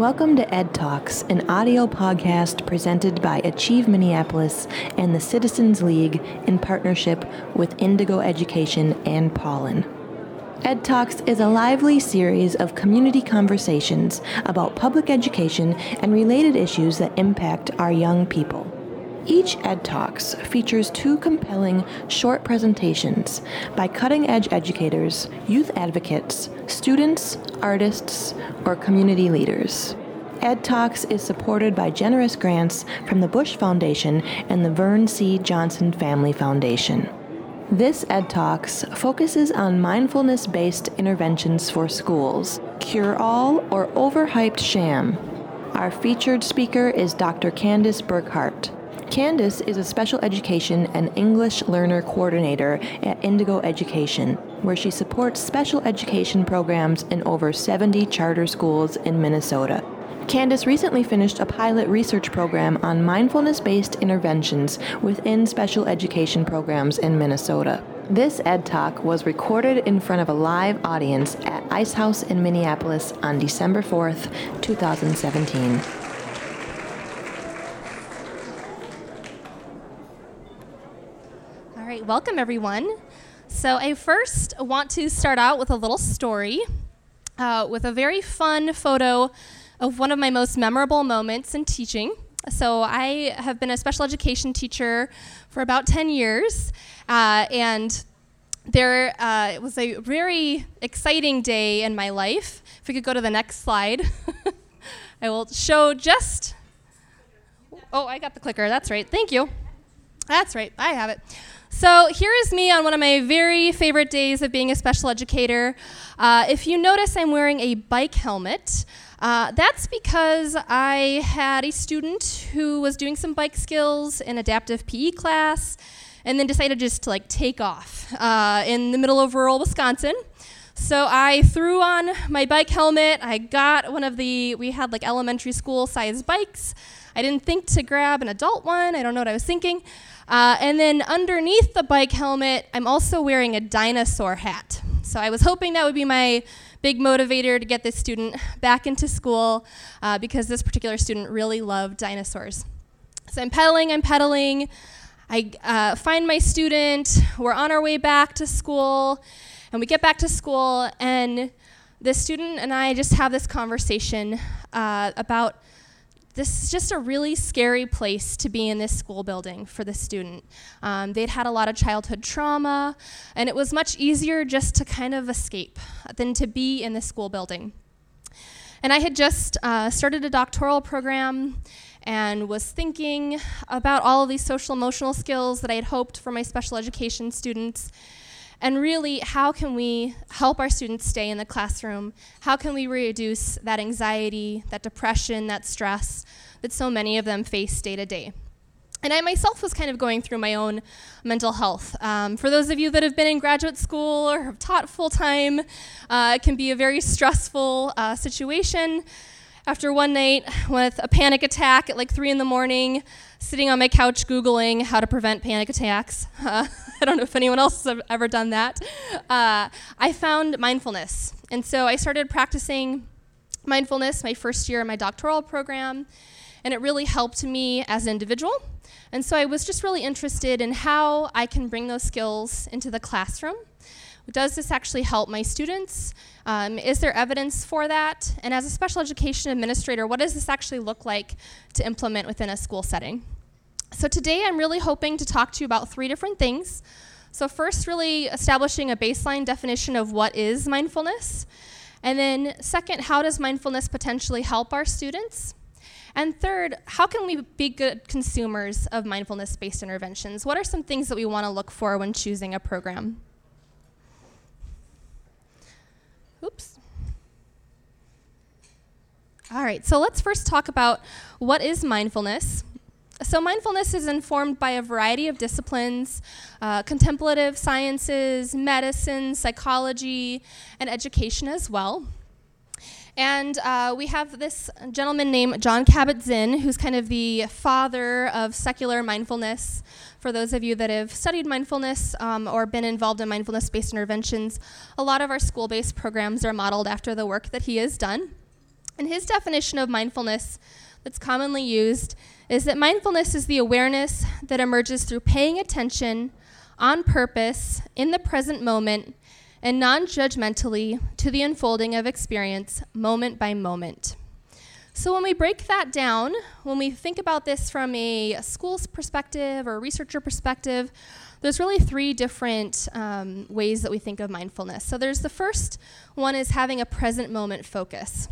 Welcome to Ed Talks, an audio podcast presented by Achieve Minneapolis and the Citizens League in partnership with Indigo Education and Pollen. Ed Talks is a lively series of community conversations about public education and related issues that impact our young people. Each Ed Talks features two compelling short presentations by cutting edge educators, youth advocates, students, artists, or community leaders. Ed Talks is supported by generous grants from the Bush Foundation and the Vern C. Johnson Family Foundation. This Ed Talks focuses on mindfulness based interventions for schools, cure all or overhyped sham. Our featured speaker is Dr. Candace Burkhart. Candace is a special education and English learner coordinator at Indigo Education, where she supports special education programs in over 70 charter schools in Minnesota. Candace recently finished a pilot research program on mindfulness based interventions within special education programs in Minnesota. This Ed Talk was recorded in front of a live audience at Ice House in Minneapolis on December 4th, 2017. All right, welcome everyone. So, I first want to start out with a little story uh, with a very fun photo of one of my most memorable moments in teaching. So, I have been a special education teacher for about 10 years, uh, and there uh, it was a very exciting day in my life. If we could go to the next slide, I will show just. Oh, I got the clicker. That's right. Thank you. That's right. I have it. So here is me on one of my very favorite days of being a special educator. Uh, if you notice, I'm wearing a bike helmet. Uh, that's because I had a student who was doing some bike skills in adaptive PE class and then decided just to like take off uh, in the middle of rural Wisconsin. So I threw on my bike helmet. I got one of the, we had like elementary school size bikes. I didn't think to grab an adult one. I don't know what I was thinking. Uh, and then underneath the bike helmet, I'm also wearing a dinosaur hat. So I was hoping that would be my big motivator to get this student back into school uh, because this particular student really loved dinosaurs. So I'm pedaling, I'm pedaling. I uh, find my student. We're on our way back to school, and we get back to school, and the student and I just have this conversation uh, about this is just a really scary place to be in this school building for the student. Um, they'd had a lot of childhood trauma, and it was much easier just to kind of escape than to be in the school building. And I had just uh, started a doctoral program and was thinking about all of these social emotional skills that I had hoped for my special education students and really, how can we help our students stay in the classroom? How can we reduce that anxiety, that depression, that stress that so many of them face day to day? And I myself was kind of going through my own mental health. Um, for those of you that have been in graduate school or have taught full time, uh, it can be a very stressful uh, situation. After one night with a panic attack at like 3 in the morning, sitting on my couch Googling how to prevent panic attacks. Uh, I don't know if anyone else has ever done that. Uh, I found mindfulness. And so I started practicing mindfulness my first year in my doctoral program, and it really helped me as an individual. And so I was just really interested in how I can bring those skills into the classroom. Does this actually help my students? Um, is there evidence for that? And as a special education administrator, what does this actually look like to implement within a school setting? So today I'm really hoping to talk to you about three different things. So, first, really establishing a baseline definition of what is mindfulness. And then, second, how does mindfulness potentially help our students? And third, how can we be good consumers of mindfulness based interventions? What are some things that we want to look for when choosing a program? Oops. All right, so let's first talk about what is mindfulness. So, mindfulness is informed by a variety of disciplines uh, contemplative sciences, medicine, psychology, and education as well. And uh, we have this gentleman named Jon Kabat-Zinn, who's kind of the father of secular mindfulness. For those of you that have studied mindfulness um, or been involved in mindfulness based interventions, a lot of our school based programs are modeled after the work that he has done. And his definition of mindfulness that's commonly used is that mindfulness is the awareness that emerges through paying attention on purpose in the present moment and non judgmentally to the unfolding of experience moment by moment. So, when we break that down, when we think about this from a, school's perspective or a researcher perspective, there's really three different um, ways that we think of mindfulness. So, there's the first one is having a present moment focus.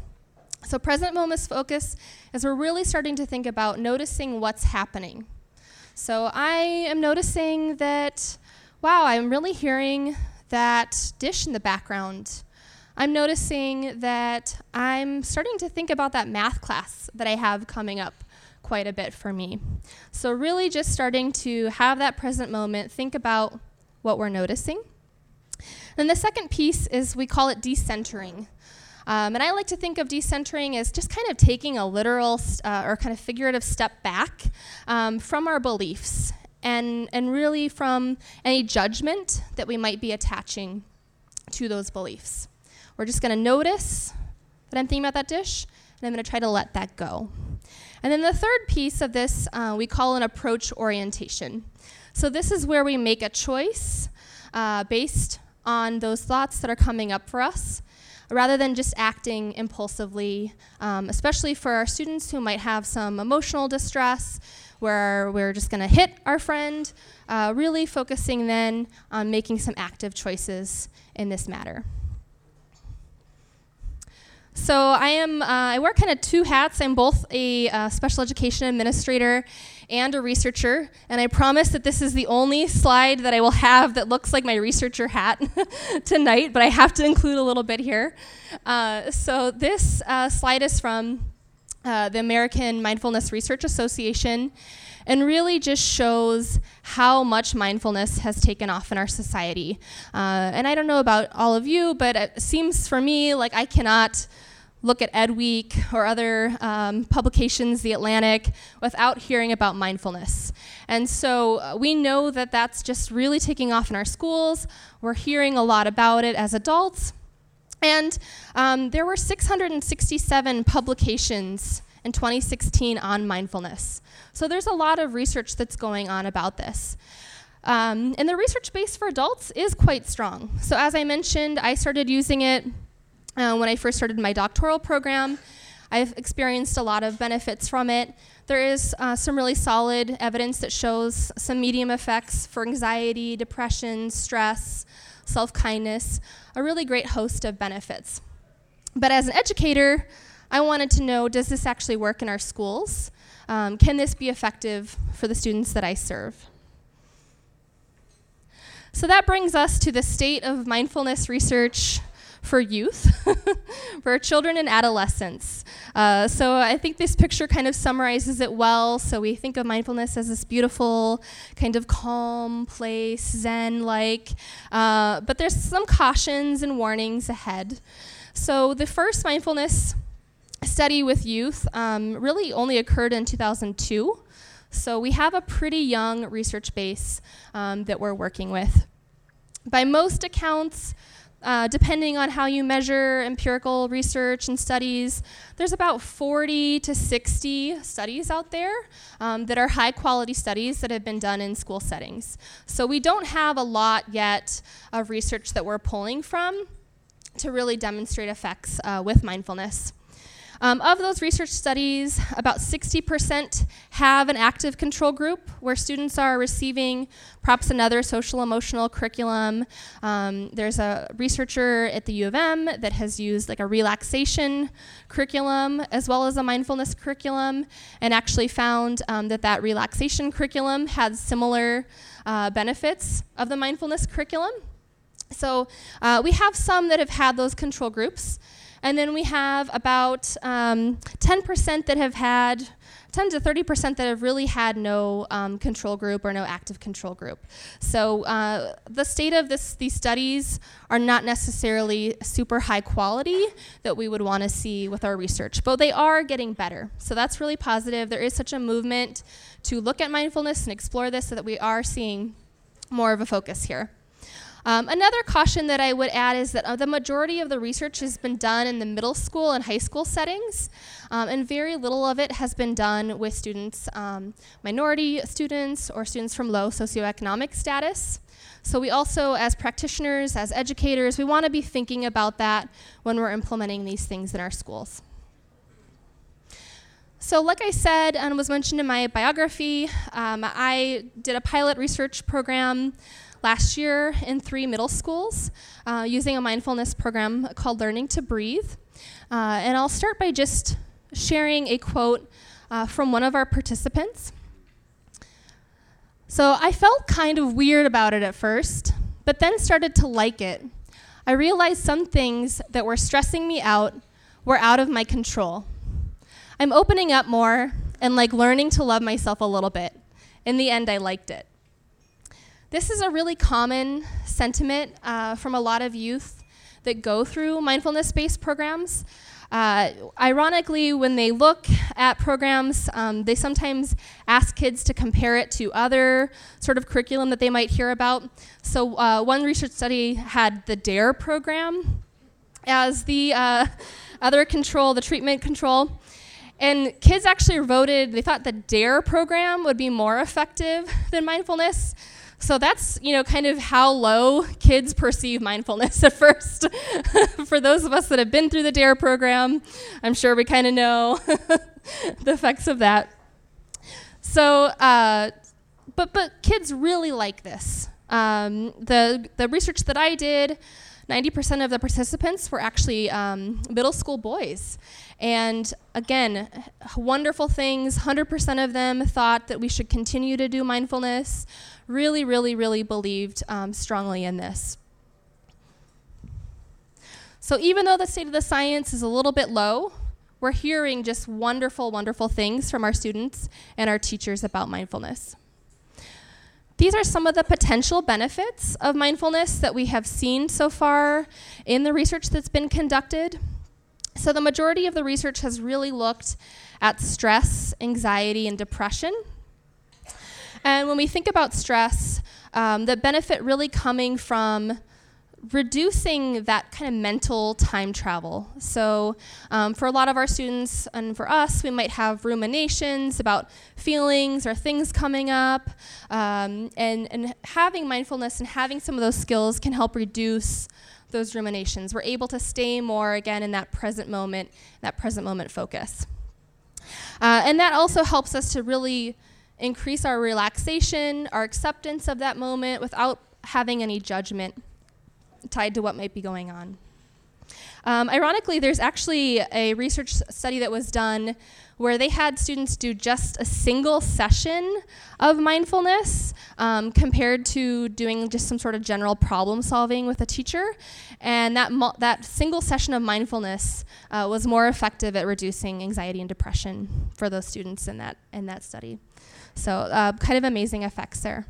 So, present moment focus is we're really starting to think about noticing what's happening. So, I am noticing that, wow, I'm really hearing that dish in the background. I'm noticing that I'm starting to think about that math class that I have coming up quite a bit for me. So, really just starting to have that present moment, think about what we're noticing. And the second piece is we call it decentering. Um, and I like to think of decentering as just kind of taking a literal uh, or kind of figurative step back um, from our beliefs and, and really from any judgment that we might be attaching to those beliefs. We're just going to notice that I'm thinking about that dish, and I'm going to try to let that go. And then the third piece of this uh, we call an approach orientation. So this is where we make a choice uh, based on those thoughts that are coming up for us rather than just acting impulsively, um, especially for our students who might have some emotional distress where we're just going to hit our friend, uh, really focusing then on making some active choices in this matter. So I am. Uh, I wear kind of two hats. I'm both a uh, special education administrator and a researcher. And I promise that this is the only slide that I will have that looks like my researcher hat tonight. But I have to include a little bit here. Uh, so this uh, slide is from uh, the American Mindfulness Research Association and really just shows how much mindfulness has taken off in our society. Uh, and I don't know about all of you, but it seems for me like I cannot look at Ed Week or other um, publications, The Atlantic, without hearing about mindfulness. And so uh, we know that that's just really taking off in our schools. We're hearing a lot about it as adults. And um, there were 667 publications in 2016 on mindfulness. So there's a lot of research that's going on about this. Um, and the research base for adults is quite strong. So, as I mentioned, I started using it uh, when I first started my doctoral program. I've experienced a lot of benefits from it. There is uh, some really solid evidence that shows some medium effects for anxiety, depression, stress, self kindness, a really great host of benefits. But as an educator, I wanted to know does this actually work in our schools? Um, can this be effective for the students that I serve? So that brings us to the state of mindfulness research for youth, for children and adolescents. Uh, so I think this picture kind of summarizes it well. So we think of mindfulness as this beautiful, kind of calm place, Zen like. Uh, but there's some cautions and warnings ahead. So the first mindfulness study with youth um, really only occurred in 2002. So we have a pretty young research base um, that we're working with. By most accounts, uh, depending on how you measure empirical research and studies, there's about 40 to 60 studies out there um, that are high quality studies that have been done in school settings. So we don't have a lot yet of research that we're pulling from to really demonstrate effects uh, with mindfulness. Um, of those research studies, about 60% have an active control group where students are receiving perhaps another social emotional curriculum. Um, there's a researcher at the U of M that has used like a relaxation curriculum as well as a mindfulness curriculum and actually found um, that that relaxation curriculum had similar uh, benefits of the mindfulness curriculum. So uh, we have some that have had those control groups. And then we have about um, 10% that have had, 10 to 30% that have really had no um, control group or no active control group. So uh, the state of this, these studies are not necessarily super high quality that we would want to see with our research, but they are getting better. So that's really positive. There is such a movement to look at mindfulness and explore this so that we are seeing more of a focus here. Um, another caution that I would add is that uh, the majority of the research has been done in the middle school and high school settings, um, and very little of it has been done with students, um, minority students, or students from low socioeconomic status. So we also, as practitioners, as educators, we want to be thinking about that when we're implementing these things in our schools. So, like I said and was mentioned in my biography, um, I did a pilot research program last year in three middle schools uh, using a mindfulness program called Learning to Breathe. Uh, and I'll start by just sharing a quote uh, from one of our participants. So I felt kind of weird about it at first, but then started to like it. I realized some things that were stressing me out were out of my control. I'm opening up more and like learning to love myself a little bit. In the end, I liked it. This is a really common sentiment uh, from a lot of youth that go through mindfulness based programs. Uh, ironically, when they look at programs, um, they sometimes ask kids to compare it to other sort of curriculum that they might hear about. So, uh, one research study had the DARE program as the uh, other control, the treatment control. And kids actually voted, they thought the DARE program would be more effective than mindfulness. So that's, you know, kind of how low kids perceive mindfulness at first. For those of us that have been through the DARE program, I'm sure we kind of know the effects of that. So, uh, but, but kids really like this. Um, the, the research that I did, 90% of the participants were actually um, middle school boys. And again, wonderful things. 100% of them thought that we should continue to do mindfulness really, really, really believed um, strongly in this. So even though the state of the science is a little bit low, we're hearing just wonderful, wonderful things from our students and our teachers about mindfulness. These are some of the potential benefits of mindfulness that we have seen so far in the research that's been conducted. So, the majority of the research has really looked at stress, anxiety, and depression and when we think about stress, um, the benefit really coming from reducing that kind of mental time travel. So, um, for a lot of our students and for us, we might have ruminations about feelings or things coming up. Um, and, and having mindfulness and having some of those skills can help reduce those ruminations. We're able to stay more, again, in that present moment, that present moment focus. Uh, and that also helps us to really increase our relaxation, our acceptance of that moment without having any judgment tied to what might be going on. Um, ironically, there's actually a research study that was done where they had students do just a single session of mindfulness um, compared to doing just some sort of general problem solving with a teacher. And that, that single session of mindfulness uh, was more effective at reducing anxiety and depression for those students in that, in that study. So, uh, kind of amazing effects there.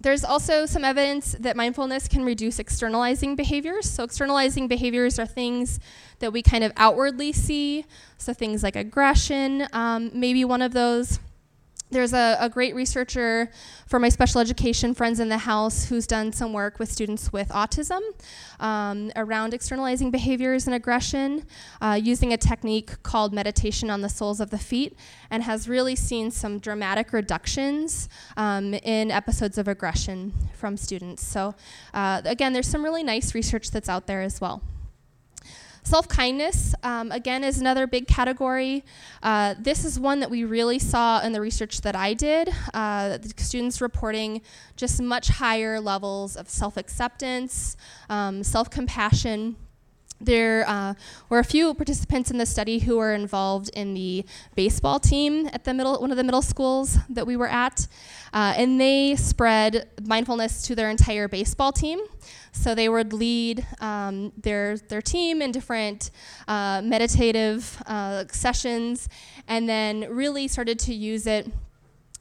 There's also some evidence that mindfulness can reduce externalizing behaviors. So, externalizing behaviors are things that we kind of outwardly see. So, things like aggression, um, maybe one of those there's a, a, great researcher for my special education friends in the house who's done some work with students with autism um, around externalizing behaviors and aggression uh, using a technique called meditation on the soles of the feet and has really seen some dramatic reductions um, in episodes of aggression from students. So, uh, again, there's some really nice research that's out there as well. Self kindness, um, again, is another big category. Uh, this is one that we really saw in the research that I did. Uh, students reporting just much higher levels of self acceptance, um, self compassion. There uh, were a few participants in the study who were involved in the baseball team at the middle, one of the middle schools that we were at, uh, and they spread mindfulness to their entire baseball team. So they would lead um, their their team in different uh, meditative uh, sessions, and then really started to use it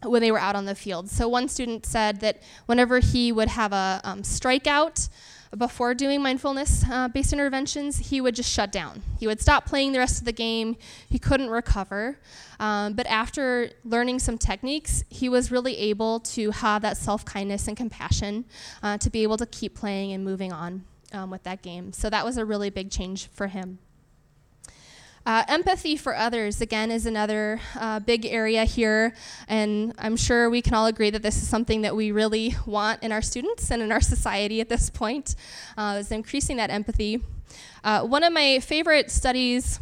when they were out on the field. So one student said that whenever he would have a um, strikeout before doing mindfulness uh, based interventions, he would just shut down. He would stop playing the rest of the game. He couldn't recover. Um, but after learning some techniques, he was really able to have that self kindness and compassion uh, to be able to keep playing and moving on um, with that game. So that was a really big change for him. Uh, empathy for others, again, is another uh, big area here, and I'm sure we can all agree that this is something that we really want in our students and in our society at this point, uh, is increasing that empathy. Uh, one of my favorite studies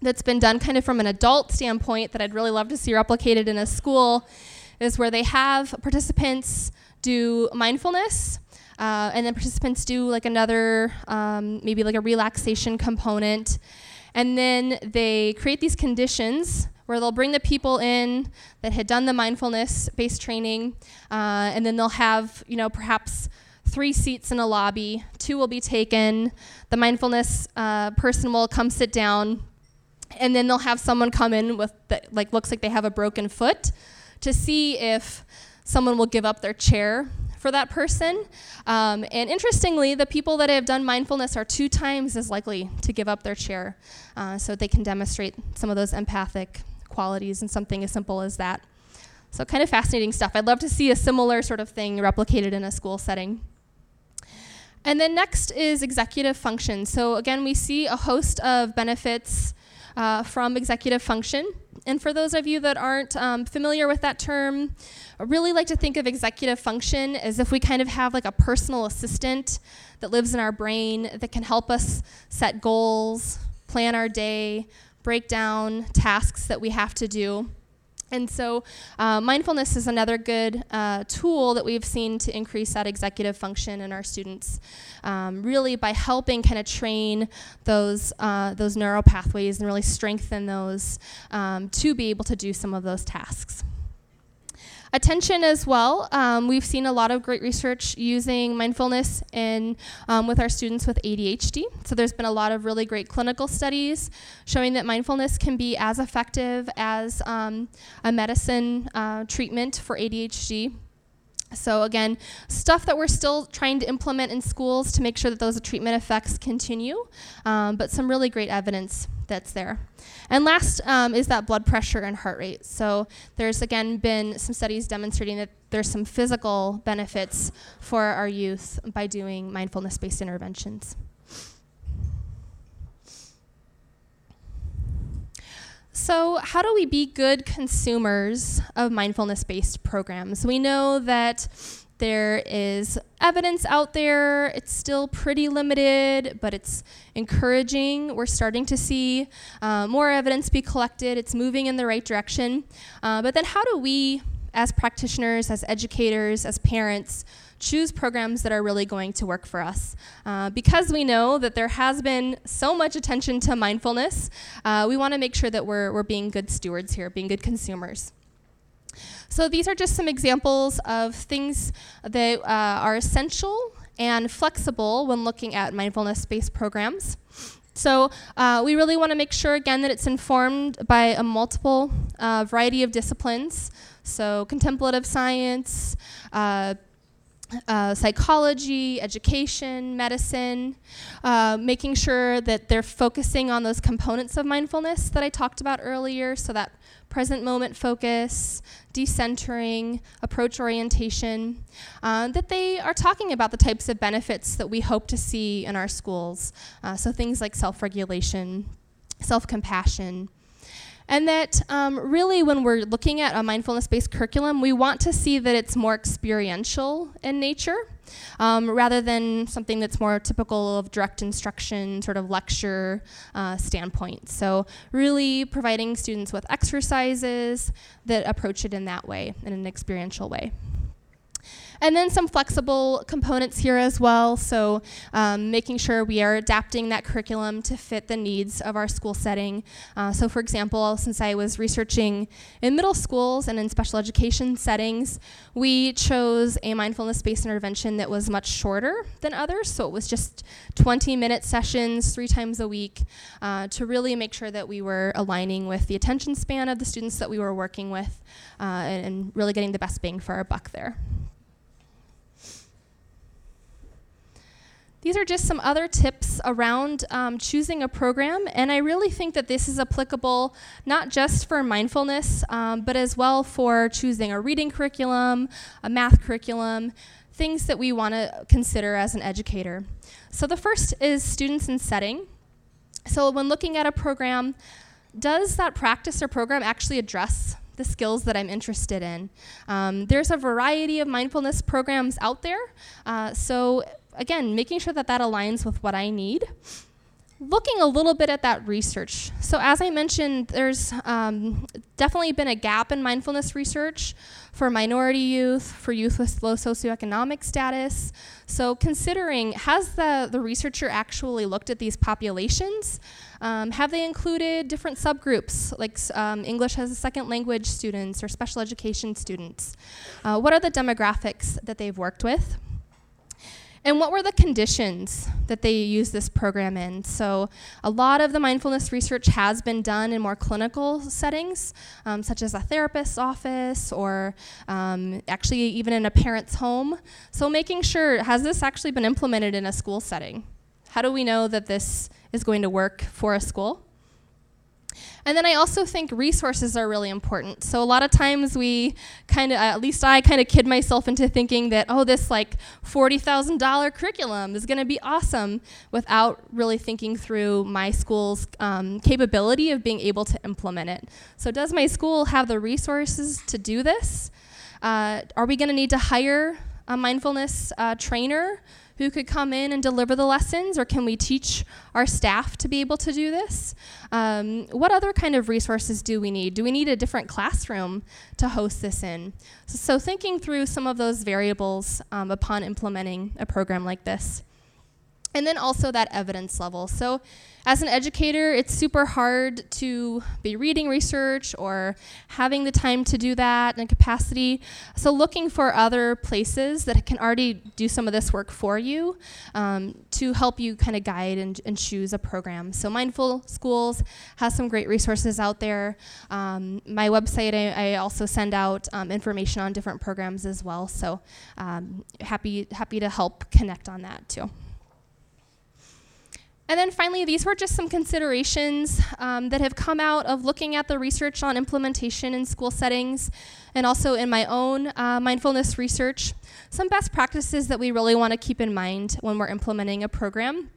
that's been done kind of from an adult standpoint that I'd really love to see replicated in a school is where they have participants do mindfulness uh, and then participants do like another, um, maybe like a relaxation component. And then they create these conditions where they'll bring the people in that had done the mindfulness based training, uh, and then they'll have, you know, perhaps three seats in a lobby. Two will be taken. The mindfulness uh, person will come sit down, and then they'll have someone come in with, the, like, looks like they have a broken foot to see if someone will give up their chair for that person. Um, and interestingly, the people that have done mindfulness are two times as likely to give up their chair. Uh, so they can demonstrate some of those empathic qualities in something as simple as that. So, kind of fascinating stuff. I'd love to see a similar sort of thing replicated in a school setting. And then next is executive function. So, again, we see a host of benefits uh, from executive function. And for those of you that aren't um, familiar with that term, I really like to think of executive function as if we kind of have like a personal assistant that lives in our brain that can help us set goals, plan our day, break down tasks that we have to do. And so, uh, mindfulness is another good uh, tool that we've seen to increase that executive function in our students, um, really by helping kind of train those uh, those neural pathways and really strengthen those um, to be able to do some of those tasks. Attention as well. Um, we've seen a lot of great research using mindfulness in, um, with our students with ADHD. So there's been a lot of really great clinical studies showing that mindfulness can be as effective as um, a medicine uh, treatment for ADHD. So again, stuff that we're still trying to implement in schools to make sure that those treatment effects continue, um, but some really great evidence that's there. And last um, is that blood pressure and heart rate. So there's again been some studies demonstrating that there's some physical benefits for our youth by doing mindfulness-based interventions. So, how do we be good consumers of mindfulness based programs? We know that there is evidence out there. It's still pretty limited, but it's encouraging. We're starting to see uh, more evidence be collected. It's moving in the right direction. Uh, but then, how do we, as practitioners, as educators, as parents, choose programs that are really going to work for us. Uh, because we know that there has been so much attention to mindfulness, uh, we want to make sure that we're, we're being good stewards here, being good consumers. So these are just some examples of things that uh, are essential and flexible when looking at mindfulness-based programs. So uh, we really want to make sure, again, that it's informed by a multiple uh, variety of disciplines. So contemplative science, uh, psychology, education, medicine, uh, making sure that they're focusing on those components of mindfulness that I talked about earlier. So, that present moment focus, decentering, approach orientation, uh, that they are talking about the types of benefits that we hope to see in our schools. Uh, so, things like self regulation, self compassion. And that um, really, when we're looking at a mindfulness based curriculum, we want to see that it's more experiential in nature um, rather than something that's more typical of direct instruction, sort of lecture uh, standpoint. So, really providing students with exercises that approach it in that way, in an experiential way. And then some flexible components here as well. So um, making sure we are adapting that curriculum to fit the needs of our school setting. Uh, so for example, since I was researching in middle schools and in special education settings, we chose a mindfulness-based intervention that was much shorter than others. So it was just 20 minute sessions three times a week uh, to really make sure that we were aligning with the attention span of the students that we were working with uh, and, and really getting the best bang for our buck there. These are just some other tips around um, choosing a program, and I really think that this is applicable not just for mindfulness, um, but as well for choosing a reading curriculum, a math curriculum, things that we want to consider as an educator. So the first is students and setting. So when looking at a program, does that practice or program actually address the skills that I'm interested in? Um, there's a variety of mindfulness programs out there. Uh, so again, making sure that that aligns with what I need. Looking a little bit at that research. So, as I mentioned, there's um, definitely been a gap in mindfulness research for minority youth, for youth with low socioeconomic status. So, considering has the, the researcher actually looked at these populations? Um, have they included different subgroups, like um, English as a second language students or special education students? Uh, what are the demographics that they've worked with? And what were the conditions that they used this program in? So, a lot of the mindfulness research has been done in more clinical settings, um, such as a therapist's office or um, actually even in a parent's home. So, making sure has this actually been implemented in a school setting? How do we know that this is going to work for a school? And then I also think resources are really important. So a lot of times we kind of, at least I kind of kid myself into thinking that, oh, this like $40,000 curriculum is going to be awesome without really thinking through my school's um, capability of being able to implement it. So does my school have the resources to do this? Uh, are we going to need to hire a mindfulness uh, trainer who could come in and deliver the lessons, or can we teach our staff to be able to do this? Um, what other kind of resources do we need? Do we need a different classroom to host this in? So, so thinking through some of those variables um, upon implementing a program like this. And then also that evidence level. So, as an educator, it's super hard to be reading research or having the time to do that and capacity. So, looking for other places that can already do some of this work for you um, to help you kind of guide and, and, choose a program. So, Mindful Schools has some great resources out there. Um, my website, I, I, also send out um, information on different programs as well. So, um, happy happy to help connect on that too. And then finally, these were just some considerations um, that have come out of looking at the research on implementation in school settings and also in my own uh, mindfulness research. Some best practices that we really want to keep in mind when we're implementing a program.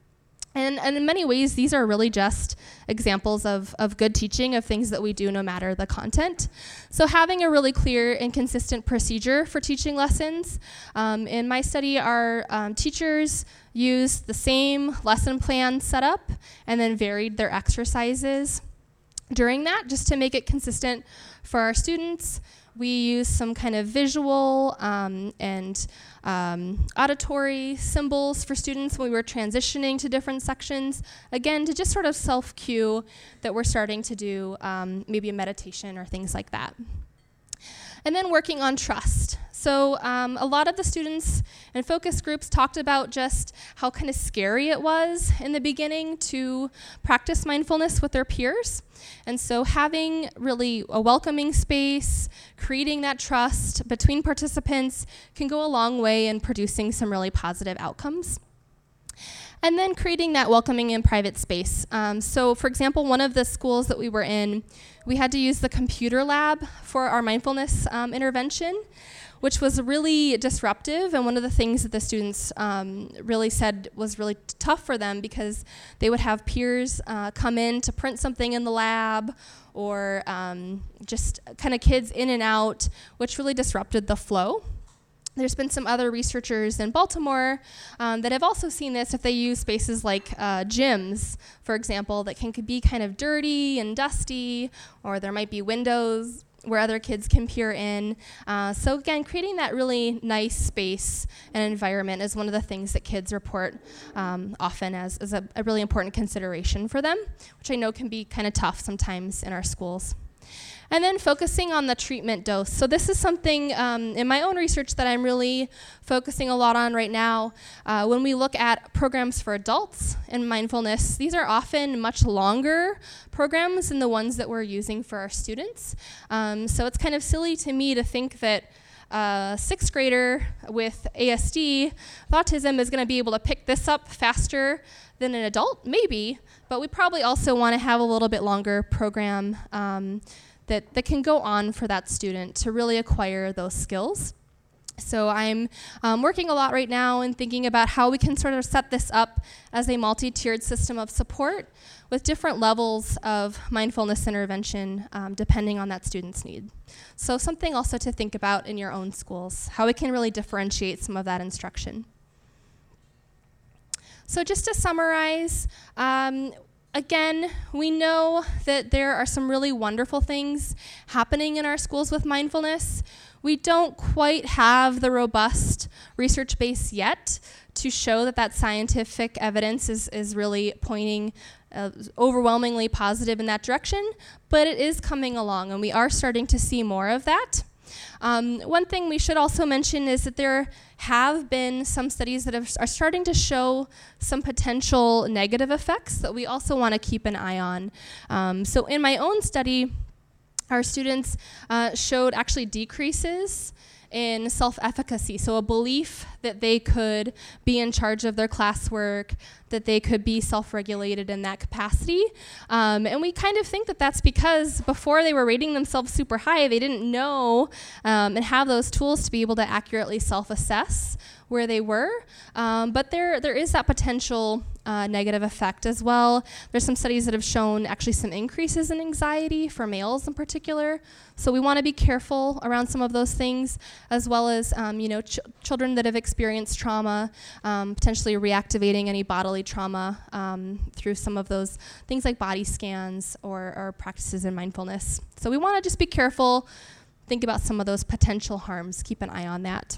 And, and, in many ways, these are really just examples of, of good teaching, of things that we do no matter the content. So, having a really clear and consistent procedure for teaching lessons. Um, in my study, our um, teachers used the same lesson plan setup and then varied their exercises during that just to make it consistent for our students we use some kind of visual um, and um, auditory symbols for students when we were transitioning to different sections. Again, to just sort of self cue that we're starting to do um, maybe a meditation or things like that. And then working on trust. So, um, a lot of the students and focus groups talked about just how kind of scary it was in the beginning to practice mindfulness with their peers. And so, having really a welcoming space, creating that trust between participants can go a long way in producing some really positive outcomes and then creating that welcoming and private space. Um, so, for example, one of the schools that we were in, we had to use the computer lab for our mindfulness um, intervention which was really disruptive. And one of the things that the students um, really said was really tough for them because they would have peers uh, come in to print something in the lab or um, just kind of kids in and out, which really disrupted the flow. There's been some other researchers in Baltimore um, that have also seen this if they use spaces like uh, gyms, for example, that can be kind of dirty and dusty, or there might be windows where other kids can peer in. Uh, so again, creating that really nice space and environment is one of the things that kids report um, often as, as a, a really important consideration for them, which I know can be kind of tough sometimes in our schools. And then focusing on the treatment dose. So, this is something um, in my own research that I'm really focusing a lot on right now. Uh, when we look at programs for adults and mindfulness, these are often much longer programs than the ones that we're using for our students. Um, so, it's kind of silly to me to think that a sixth grader with ASD, with autism is going to be able to pick this up faster than an adult, maybe, but we probably also want to have a little bit longer program um, that, that can go on for that student to really acquire those skills. So I'm um, working a lot right now and thinking about how we can sort of set this up as a multi-tiered system of support with different levels of mindfulness intervention um, depending on that student's need. So something also to think about in your own schools, how we can really differentiate some of that instruction. So just to summarize, um, again, we know that there are some really wonderful things happening in our schools with mindfulness. We don't quite have the robust research base yet to show that that scientific evidence is, is really pointing uh, overwhelmingly positive in that direction, but it is coming along, and we are starting to see more of that. Um, one thing we should also mention is that there have been some studies that have, are starting to show some potential negative effects that we also want to keep an eye on. Um, so, in my own study, our students uh, showed actually decreases in self efficacy. So, a belief that they could be in charge of their classwork, that they could be self regulated in that capacity. Um, and we kind of think that that's because before they were rating themselves super high, they didn't know um, and have those tools to be able to accurately self assess where they were. Um, but there, there is that potential uh, negative effect as well. There's some studies that have shown actually some increases in anxiety for males in particular. So we want to be careful around some of those things, as well as um, you know ch- children that have experienced trauma, um, potentially reactivating any bodily trauma um, through some of those things like body scans or, or practices in mindfulness. So we want to just be careful. Think about some of those potential harms. Keep an eye on that.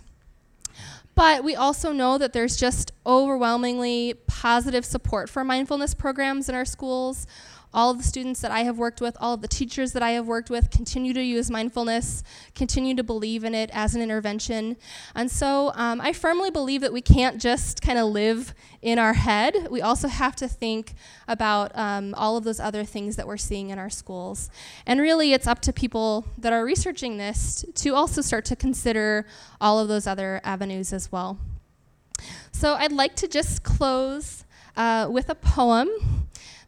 But we also know that there's just overwhelmingly positive support for mindfulness programs in our schools. All of the students that I have worked with, all of the teachers that I have worked with continue to use mindfulness, continue to believe in it as an intervention. And so um, I firmly believe that we can't just kind of live in our head. We also have to think about um, all of those other things that we're seeing in our schools. And really, it's up to people that are researching this to also start to consider all of those other avenues as well. So I'd like to just close uh, with a poem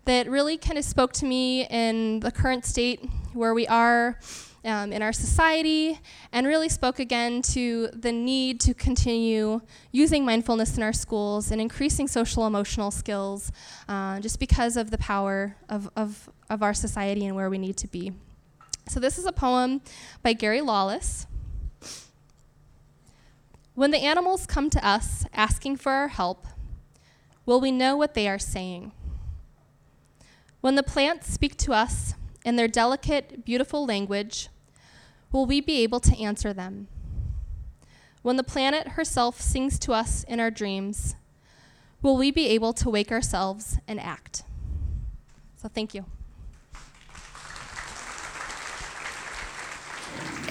that really kind of spoke to me in the current state where we are um, in our society and really spoke again to the need to continue using mindfulness in our schools and increasing social emotional skills uh, just because of the power of, of, of our society and where we need to be. So, this is a poem by Gary Lawless. When the animals come to us asking for our help, will we know what they are saying? When the plants speak to us in their delicate, beautiful language, will we be able to answer them? When the planet herself sings to us in our dreams, will we be able to wake ourselves and act? So, thank you.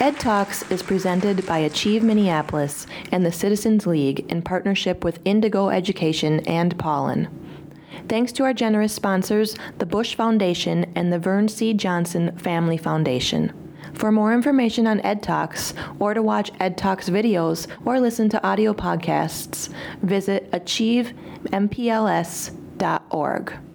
Ed Talks is presented by Achieve Minneapolis and the Citizens League in partnership with Indigo Education and Pollen. Thanks to our generous sponsors, the Bush Foundation and the Vern C. Johnson Family Foundation. For more information on Ed Talks, or to watch Ed Talks videos, or listen to audio podcasts, visit achievempls.org.